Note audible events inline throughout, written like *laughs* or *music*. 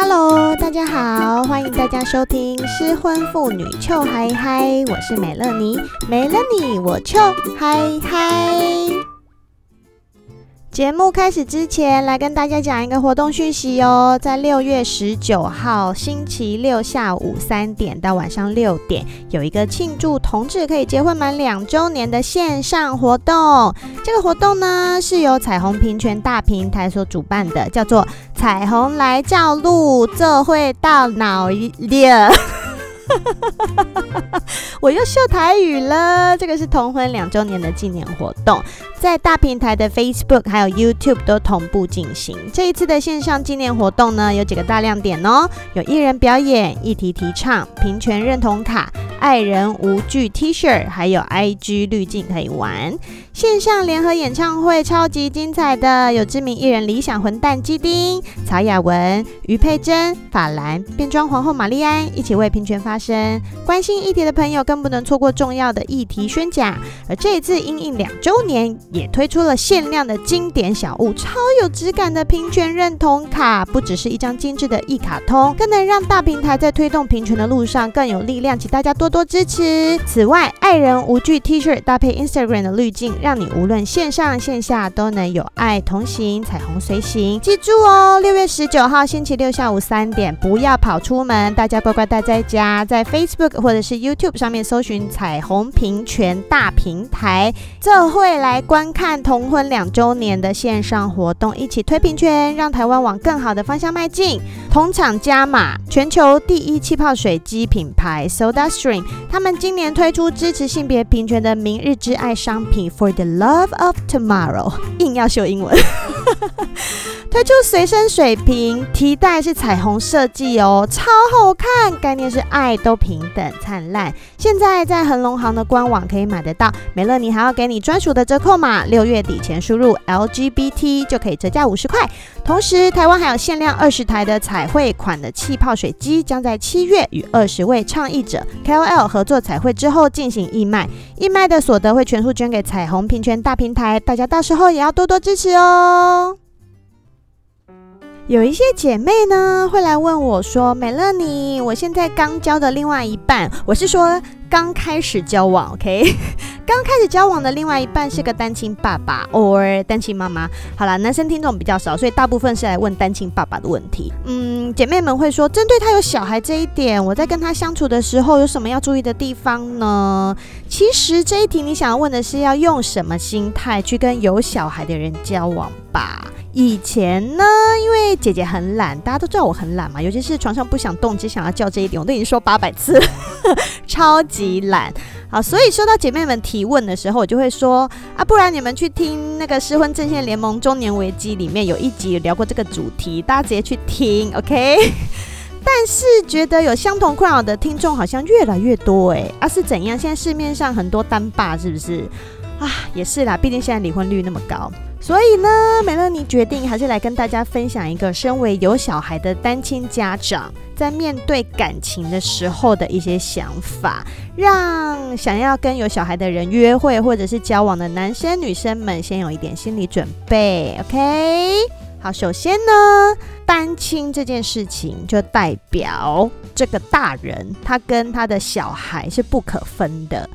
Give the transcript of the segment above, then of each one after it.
Hello，大家好，欢迎大家收听失婚妇女臭嗨嗨，我是美乐妮，没了你我臭嗨嗨。节目开始之前，来跟大家讲一个活动讯息哦。在六月十九号星期六下午三点到晚上六点，有一个庆祝同志可以结婚满两周年的线上活动。这个活动呢，是由彩虹平权大平台所主办的，叫做“彩虹来照路，这会到脑里”。*laughs* *laughs* 我又秀台语了。这个是同婚两周年的纪念活动，在大平台的 Facebook 还有 YouTube 都同步进行。这一次的线上纪念活动呢，有几个大亮点哦，有艺人表演、议题提倡、平权认同卡、爱人无惧 T 恤，还有 IG 滤镜可以玩。线上联合演唱会超级精彩的，有知名艺人理想混蛋基丁、曹雅雯、余佩真、法兰、变装皇后玛丽安一起为平权发声。关心议题的朋友更不能错过重要的议题宣讲。而这一次因应两周年，也推出了限量的经典小物，超有质感的平权认同卡，不只是一张精致的一卡通，更能让大平台在推动平权的路上更有力量，请大家多多支持。此外，爱人无惧 T 恤搭配 Instagram 的滤镜，让你无论线上线下都能有爱同行，彩虹随行。记住哦，六月十九号星期六下午三点，不要跑出门，大家乖乖待在家，在 Facebook 或者是 YouTube 上面搜寻“彩虹平权大平台”，这会来观看同婚两周年的线上活动，一起推平权，让台湾往更好的方向迈进。同厂加码，全球第一气泡水机品牌 SodaStream，他们今年推出支持性别平权的明日之爱商品 For the。Love of tomorrow，硬要秀英文。推出随身水瓶，提袋是彩虹设计哦，超好看。概念是爱都平等灿烂。现在在恒隆行的官网可以买得到。美乐你还要给你专属的折扣码，六月底前输入 LGBT 就可以折价五十块。同时，台湾还有限量二十台的彩绘款的气泡水机，将在七月与二十位倡议者 KOL 合作彩绘之后进行义卖，义卖的所得会全数捐给彩虹平权大平台。大家到时候也要多多支持哦。有一些姐妹呢会来问我说：“美乐你，我现在刚交的另外一半，我是说刚开始交往，OK？*laughs* 刚开始交往的另外一半是个单亲爸爸，or 单亲妈妈。好啦，男生听众比较少，所以大部分是来问单亲爸爸的问题。嗯，姐妹们会说，针对他有小孩这一点，我在跟他相处的时候有什么要注意的地方呢？其实这一题你想要问的是要用什么心态去跟有小孩的人交往吧？以前呢，因为姐姐很懒，大家都知道我很懒嘛，尤其是床上不想动，只想要叫这一点，我都已经说八百次了，*laughs* 超级懒。好，所以收到姐妹们提问的时候，我就会说啊，不然你们去听那个失婚阵线联盟中年危机里面有一集有聊过这个主题，大家直接去听，*laughs* OK？但是觉得有相同困扰的听众好像越来越多哎，啊是怎样？现在市面上很多单爸是不是？啊，也是啦，毕竟现在离婚率那么高。所以呢，美乐妮决定还是来跟大家分享一个身为有小孩的单亲家长在面对感情的时候的一些想法，让想要跟有小孩的人约会或者是交往的男生女生们先有一点心理准备。OK，好，首先呢，单亲这件事情就代表这个大人他跟他的小孩是不可分的。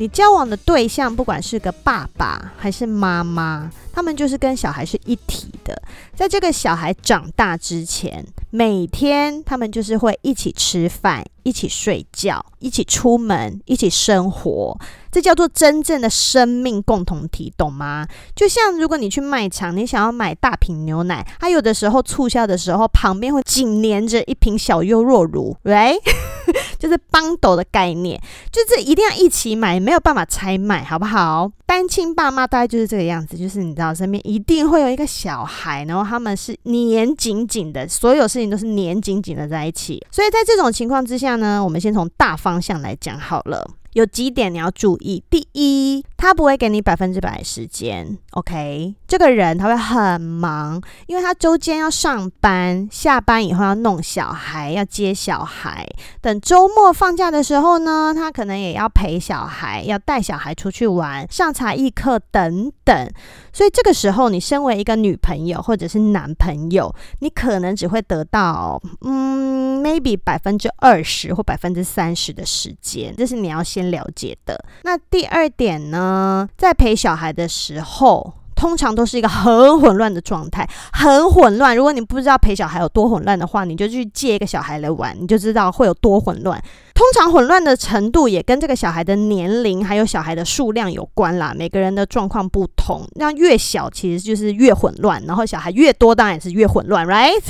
你交往的对象，不管是个爸爸还是妈妈，他们就是跟小孩是一体的。在这个小孩长大之前，每天他们就是会一起吃饭、一起睡觉、一起出门、一起生活。这叫做真正的生命共同体，懂吗？就像如果你去卖场，你想要买大瓶牛奶，它有的时候促销的时候，旁边会紧连着一瓶小优若乳，right？*laughs* 就是帮斗的概念，就是一定要一起买，没有办法拆买，好不好？单亲爸妈大概就是这个样子，就是你知道身边一定会有一个小孩，然后他们是黏紧紧的，所有事情都是黏紧紧的在一起。所以在这种情况之下呢，我们先从大方向来讲好了。有几点你要注意。第一，他不会给你百分之百时间，OK？这个人他会很忙，因为他周间要上班，下班以后要弄小孩，要接小孩。等周末放假的时候呢，他可能也要陪小孩，要带小孩出去玩，上才艺课等等。所以这个时候，你身为一个女朋友或者是男朋友，你可能只会得到，嗯，maybe 百分之二十或百分之三十的时间，这是你要先了解的。那第二点呢，在陪小孩的时候。通常都是一个很混乱的状态，很混乱。如果你不知道陪小孩有多混乱的话，你就去借一个小孩来玩，你就知道会有多混乱。通常混乱的程度也跟这个小孩的年龄还有小孩的数量有关啦。每个人的状况不同，那越小其实就是越混乱，然后小孩越多当然也是越混乱，right？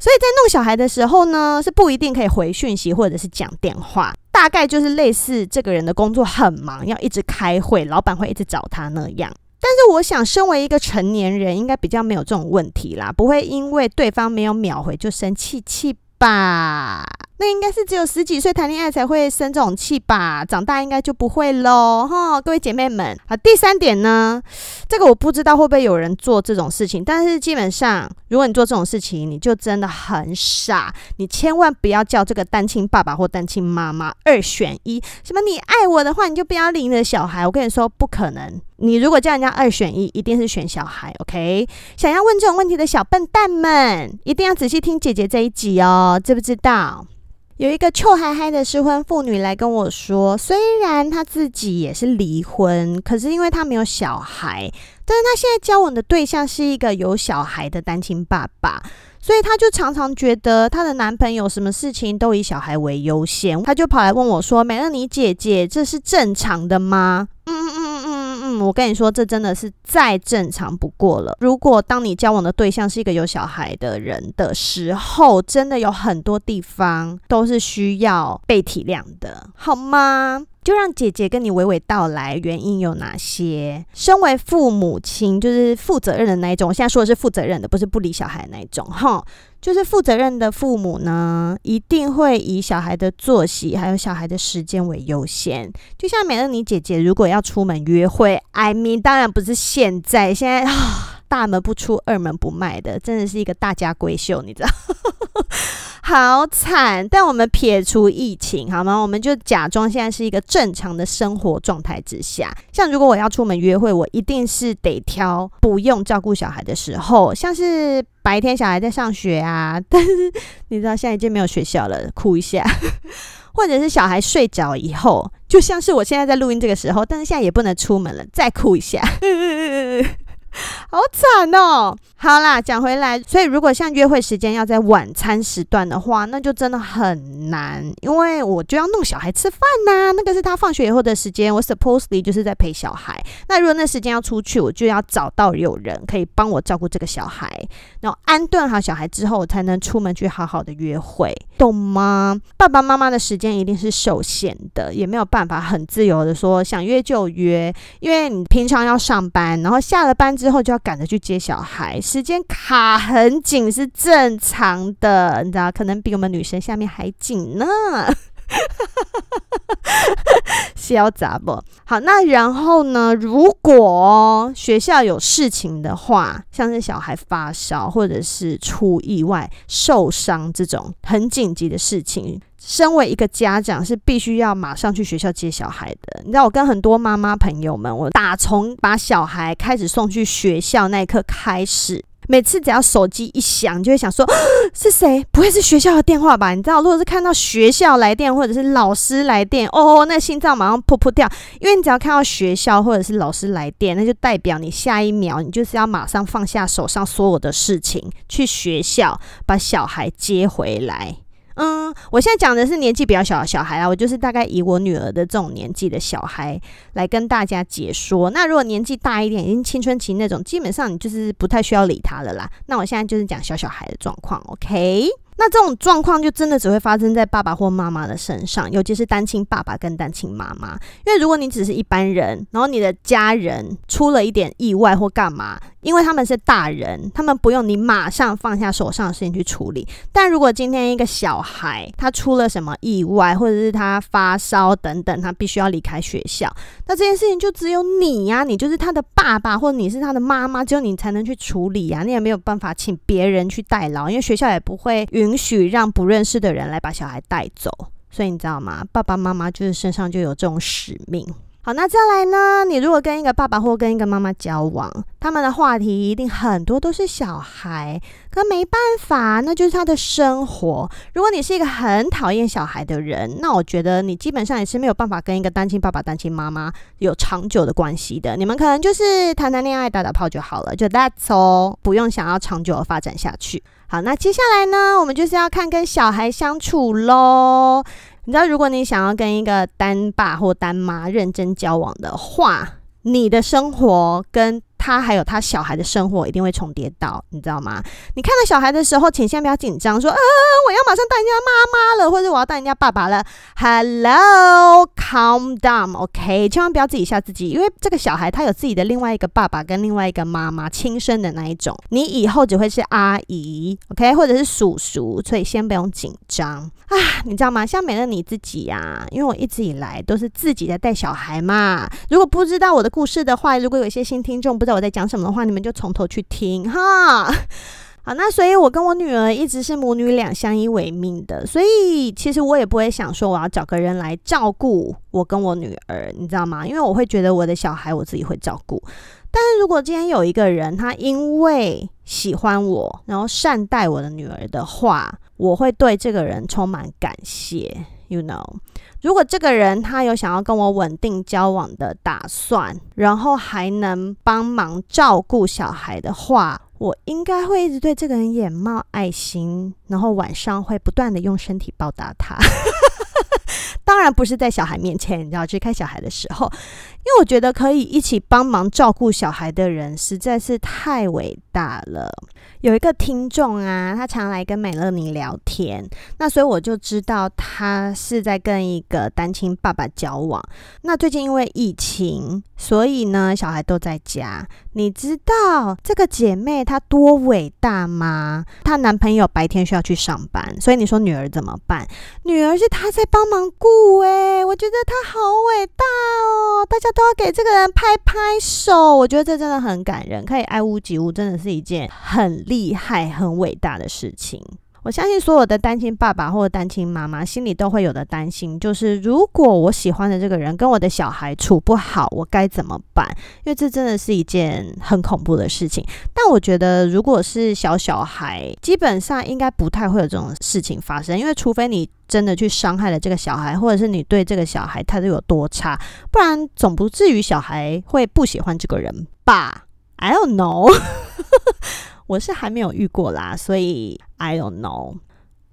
所以在弄小孩的时候呢，是不一定可以回讯息或者是讲电话，大概就是类似这个人的工作很忙，要一直开会，老板会一直找他那样。但是我想，身为一个成年人，应该比较没有这种问题啦，不会因为对方没有秒回就生气气吧？那应该是只有十几岁谈恋爱才会生这种气吧？长大应该就不会喽，哈！各位姐妹们，好，第三点呢，这个我不知道会不会有人做这种事情，但是基本上，如果你做这种事情，你就真的很傻，你千万不要叫这个单亲爸爸或单亲妈妈二选一，什么你爱我的话，你就不要领着小孩，我跟你说不可能。你如果叫人家二选一，一定是选小孩，OK？想要问这种问题的小笨蛋们，一定要仔细听姐姐这一集哦，知不知道？有一个臭嗨嗨的失婚妇女来跟我说，虽然她自己也是离婚，可是因为她没有小孩，但是她现在交往的对象是一个有小孩的单亲爸爸，所以她就常常觉得她的男朋友什么事情都以小孩为优先，她就跑来问我说：“美乐你姐姐，这是正常的吗？”嗯嗯嗯。嗯，我跟你说，这真的是再正常不过了。如果当你交往的对象是一个有小孩的人的时候，真的有很多地方都是需要被体谅的，好吗？就让姐姐跟你娓娓道来，原因有哪些？身为父母亲，就是负责任的那一种。我现在说的是负责任的，不是不理小孩那一种。哈，就是负责任的父母呢，一定会以小孩的作息还有小孩的时间为优先。就像美乐妮姐姐，如果要出门约会，I mean，当然不是现在，现在啊，*sighs* 大门不出，二门不迈的，真的是一个大家闺秀，你知道。*laughs* 好惨，但我们撇除疫情好吗？我们就假装现在是一个正常的生活状态之下。像如果我要出门约会，我一定是得挑不用照顾小孩的时候，像是白天小孩在上学啊，但是你知道现在已经没有学校了，哭一下，*laughs* 或者是小孩睡着以后，就像是我现在在录音这个时候，但是现在也不能出门了，再哭一下。*laughs* *laughs* 好惨哦！好啦，讲回来，所以如果像约会时间要在晚餐时段的话，那就真的很难，因为我就要弄小孩吃饭呐、那个是他放学以后的时间，我 supposedly 就是在陪小孩。那如果那时间要出去，我就要找到有人可以帮我照顾这个小孩，然后安顿好小孩之后，我才能出门去好好的约会，懂吗？爸爸妈妈的时间一定是受限的，也没有办法很自由的说想约就约，因为你平常要上班，然后下了班之后。就要赶着去接小孩，时间卡很紧是正常的，你知道，可能比我们女生下面还紧呢。潇洒不？好，那然后呢？如果学校有事情的话，像是小孩发烧或者是出意外受伤这种很紧急的事情，身为一个家长是必须要马上去学校接小孩的。你知道，我跟很多妈妈朋友们，我打从把小孩开始送去学校那一刻开始。每次只要手机一响，就会想说 *gasps* 是谁？不会是学校的电话吧？你知道，如果是看到学校来电或者是老师来电，哦，那心脏马上扑扑掉，因为你只要看到学校或者是老师来电，那就代表你下一秒你就是要马上放下手上所有的事情，去学校把小孩接回来。嗯，我现在讲的是年纪比较小的小孩啊，我就是大概以我女儿的这种年纪的小孩来跟大家解说。那如果年纪大一点，已经青春期那种，基本上你就是不太需要理他了啦。那我现在就是讲小小孩的状况，OK？那这种状况就真的只会发生在爸爸或妈妈的身上，尤其是单亲爸爸跟单亲妈妈。因为如果你只是一般人，然后你的家人出了一点意外或干嘛，因为他们是大人，他们不用你马上放下手上的事情去处理。但如果今天一个小孩他出了什么意外，或者是他发烧等等，他必须要离开学校，那这件事情就只有你呀，你就是他的爸爸，或者你是他的妈妈，只有你才能去处理呀，你也没有办法请别人去代劳，因为学校也不会允许让不认识的人来把小孩带走。所以你知道吗？爸爸妈妈就是身上就有这种使命。好，那再来呢？你如果跟一个爸爸或跟一个妈妈交往，他们的话题一定很多都是小孩，可没办法，那就是他的生活。如果你是一个很讨厌小孩的人，那我觉得你基本上也是没有办法跟一个单亲爸爸、单亲妈妈有长久的关系的。你们可能就是谈谈恋爱、打打炮就好了，就 That's all，不用想要长久的发展下去。好，那接下来呢，我们就是要看跟小孩相处喽。你知道，如果你想要跟一个单爸或单妈认真交往的话，你的生活跟他还有他小孩的生活一定会重叠到，你知道吗？你看到小孩的时候，请先不要紧张，说啊，我要马上当人家妈妈了，或者我要当人家爸爸了。Hello，calm down，OK，千万不要自己吓自己，因为这个小孩他有自己的另外一个爸爸跟另外一个妈妈，亲生的那一种。你以后只会是阿姨，OK，或者是叔叔，所以先不用紧张啊。你知道吗？像美乐你自己呀，因为我一直以来都是自己在带小孩嘛。如果不知道我的故事的话，如果有一些新听众不知道。我在讲什么的话，你们就从头去听哈。*laughs* 好，那所以我跟我女儿一直是母女俩相依为命的，所以其实我也不会想说我要找个人来照顾我跟我女儿，你知道吗？因为我会觉得我的小孩我自己会照顾。但是如果今天有一个人他因为喜欢我，然后善待我的女儿的话，我会对这个人充满感谢。You know。如果这个人他有想要跟我稳定交往的打算，然后还能帮忙照顾小孩的话，我应该会一直对这个人眼冒爱心，然后晚上会不断的用身体报答他。*laughs* 当然不是在小孩面前，你知道，去看小孩的时候，因为我觉得可以一起帮忙照顾小孩的人实在是太伟大了。有一个听众啊，他常来跟美乐妮聊天，那所以我就知道他是在跟一个单亲爸爸交往。那最近因为疫情，所以呢，小孩都在家。你知道这个姐妹她多伟大吗？她男朋友白天需要去上班，所以你说女儿怎么办？女儿是她在帮忙故诶，我觉得他好伟大哦！大家都要给这个人拍拍手，我觉得这真的很感人，可以爱屋及乌，真的是一件很厉害、很伟大的事情。我相信所有的单亲爸爸或者单亲妈妈心里都会有的担心，就是如果我喜欢的这个人跟我的小孩处不好，我该怎么办？因为这真的是一件很恐怖的事情。但我觉得，如果是小小孩，基本上应该不太会有这种事情发生，因为除非你真的去伤害了这个小孩，或者是你对这个小孩态度有多差，不然总不至于小孩会不喜欢这个人吧？I don't know。*laughs* 我是还没有遇过啦，所以 I don't know。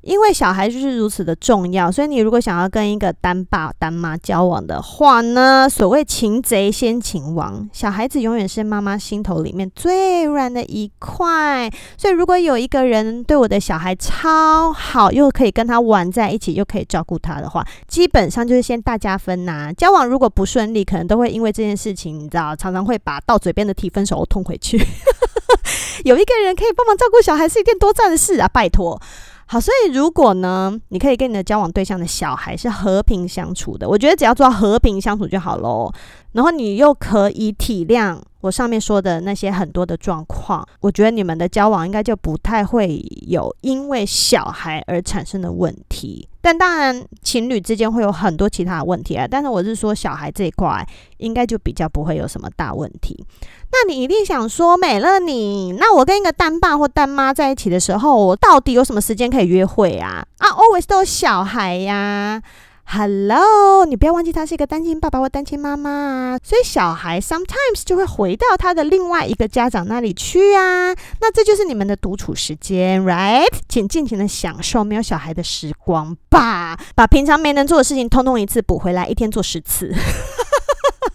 因为小孩就是如此的重要，所以你如果想要跟一个单爸单妈交往的话呢，所谓擒贼先擒王，小孩子永远是妈妈心头里面最软的一块。所以如果有一个人对我的小孩超好，又可以跟他玩在一起，又可以照顾他的话，基本上就是先大加分呐。交往如果不顺利，可能都会因为这件事情，你知道，常常会把到嘴边的提分手痛回去。*laughs* 有一个人可以帮忙照顾小孩是一件多赞的事啊！拜托。好，所以如果呢，你可以跟你的交往对象的小孩是和平相处的，我觉得只要做到和平相处就好喽。然后你又可以体谅我上面说的那些很多的状况，我觉得你们的交往应该就不太会有因为小孩而产生的问题。但当然，情侣之间会有很多其他的问题啊。但是我是说，小孩这一块应该就比较不会有什么大问题。那你一定想说，美乐你，那我跟一个单爸或单妈在一起的时候，我到底有什么时间可以约会啊？啊，always 都有小孩呀。Hello，你不要忘记他是一个单亲爸爸或单亲妈妈，所以小孩 sometimes 就会回到他的另外一个家长那里去啊。那这就是你们的独处时间，right？请尽情的享受没有小孩的时光吧，把平常没能做的事情通通一次补回来，一天做十次。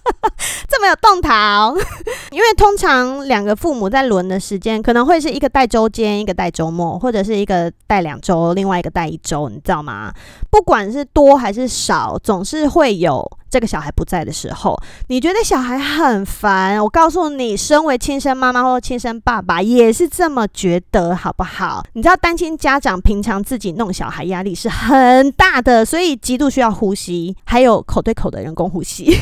*laughs* 这么有动桃，*laughs* 因为通常两个父母在轮的时间可能会是一个带周间，一个带周末，或者是一个带两周，另外一个带一周，你知道吗？不管是多还是少，总是会有这个小孩不在的时候。你觉得小孩很烦，我告诉你，身为亲生妈妈或亲生爸爸也是这么觉得，好不好？你知道单亲家长平常自己弄小孩压力是很大的，所以极度需要呼吸，还有口对口的人工呼吸。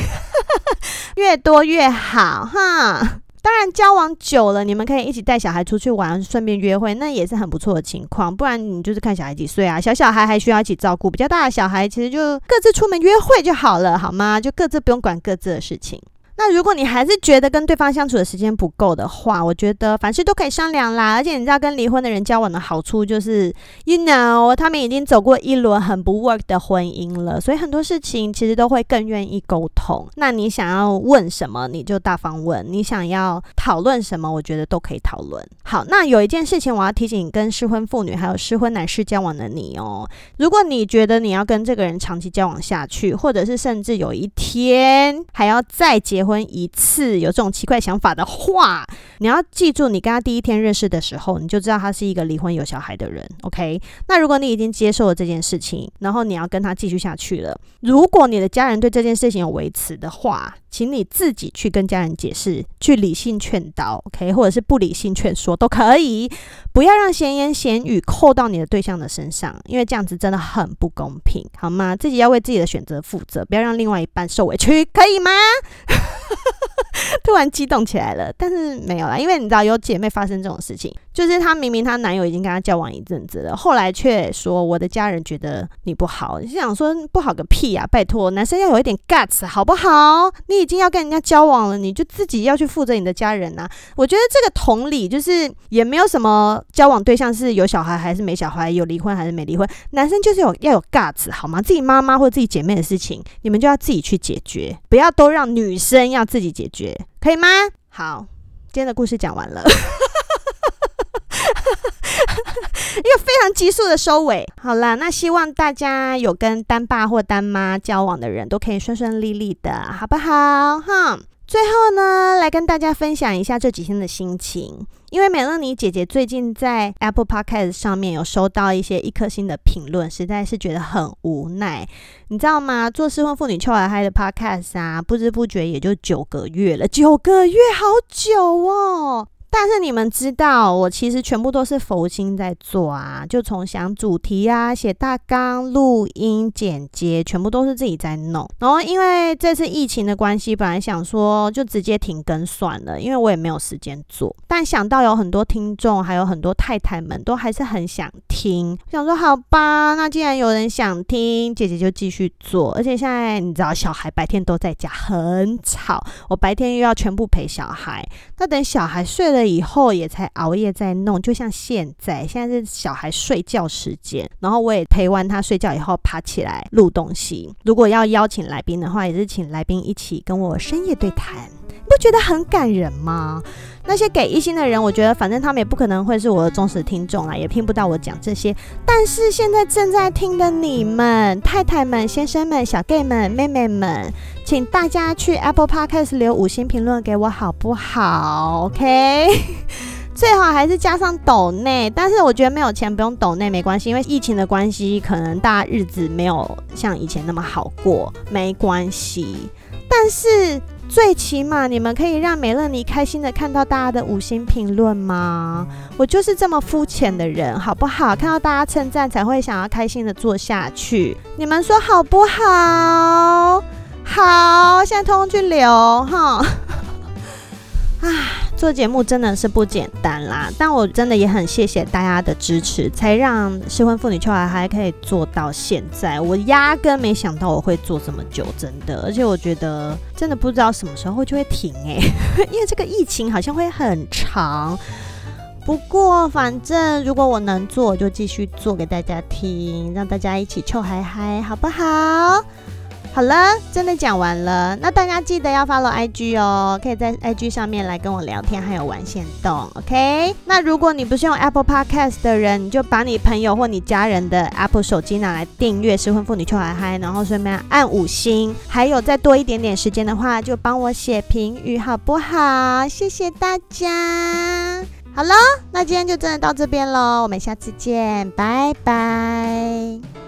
*laughs* 越多越好哈，当然交往久了，你们可以一起带小孩出去玩，顺便约会，那也是很不错的情况。不然你就是看小孩几岁啊，小小孩还需要一起照顾，比较大的小孩其实就各自出门约会就好了，好吗？就各自不用管各自的事情。那如果你还是觉得跟对方相处的时间不够的话，我觉得凡事都可以商量啦。而且你知道跟离婚的人交往的好处就是，you know，他们已经走过一轮很不 work 的婚姻了，所以很多事情其实都会更愿意沟通。那你想要问什么，你就大方问；你想要讨论什么，我觉得都可以讨论。好，那有一件事情我要提醒跟适婚妇女还有适婚男士交往的你哦，如果你觉得你要跟这个人长期交往下去，或者是甚至有一天还要再结婚。婚一次有这种奇怪想法的话，你要记住，你跟他第一天认识的时候，你就知道他是一个离婚有小孩的人。OK，那如果你已经接受了这件事情，然后你要跟他继续下去了，如果你的家人对这件事情有维持的话，请你自己去跟家人解释，去理性劝导，OK，或者是不理性劝说都可以，不要让闲言闲语扣到你的对象的身上，因为这样子真的很不公平，好吗？自己要为自己的选择负责，不要让另外一半受委屈，可以吗？*laughs* 突然激动起来了，但是没有啦，因为你知道有姐妹发生这种事情，就是她明明她男友已经跟她交往一阵子了，后来却说我的家人觉得你不好，你想说不好个屁、啊！拜托，男生要有一点 guts 好不好？你已经要跟人家交往了，你就自己要去负责你的家人呐、啊。我觉得这个同理就是也没有什么交往对象是有小孩还是没小孩，有离婚还是没离婚，男生就是有要有 guts 好吗？自己妈妈或自己姐妹的事情，你们就要自己去解决，不要都让女生要自己解决。可以吗？好，今天的故事讲完了，*laughs* *laughs* 一个非常急速的收尾。好啦，那希望大家有跟单爸或单妈交往的人都可以顺顺利利的，好不好？哈。最后呢，来跟大家分享一下这几天的心情。因为美乐妮姐姐最近在 Apple Podcast 上面有收到一些一颗星的评论，实在是觉得很无奈。你知道吗？做失婚妇女秋来嗨的 Podcast 啊，不知不觉也就九个月了，九个月好久哦。但是你们知道，我其实全部都是佛心在做啊，就从想主题啊、写大纲、录音、剪接，全部都是自己在弄。然后因为这次疫情的关系，本来想说就直接停更算了，因为我也没有时间做。但想到有很多听众，还有很多太太们都还是很想听，想说好吧，那既然有人想听，姐姐就继续做。而且现在你知道，小孩白天都在家，很吵，我白天又要全部陪小孩，那等小孩睡了。以后也才熬夜在弄，就像现在，现在是小孩睡觉时间，然后我也陪完他睡觉以后爬起来录东西。如果要邀请来宾的话，也是请来宾一起跟我深夜对谈，你不觉得很感人吗？那些给一星的人，我觉得反正他们也不可能会是我的忠实听众啦，也听不到我讲这些。但是现在正在听的你们，太太们、先生们、小 gay 们、妹妹们，请大家去 Apple Podcast 留五星评论给我好不好？OK，最好还是加上抖内，但是我觉得没有钱不用抖内没关系，因为疫情的关系，可能大家日子没有像以前那么好过，没关系。但是。最起码你们可以让美乐妮开心的看到大家的五星评论吗？我就是这么肤浅的人，好不好？看到大家称赞才会想要开心的做下去。你们说好不好？好，现在通通去留哈。啊。做节目真的是不简单啦，但我真的也很谢谢大家的支持，才让失婚妇女秋还还可以做到现在。我压根没想到我会做这么久，真的，而且我觉得真的不知道什么时候就会停哎、欸，*laughs* 因为这个疫情好像会很长。不过反正如果我能做，就继续做给大家听，让大家一起臭嗨嗨，好不好？好了，真的讲完了。那大家记得要 follow IG 哦，可以在 IG 上面来跟我聊天，还有玩限动。OK。那如果你不是用 Apple Podcast 的人，你就把你朋友或你家人的 Apple 手机拿来订阅《失婚妇女 Chill High High》，然后顺便按五星。还有再多一点点时间的话，就帮我写评语好不好？谢谢大家。好了，那今天就真的到这边喽，我们下次见，拜拜。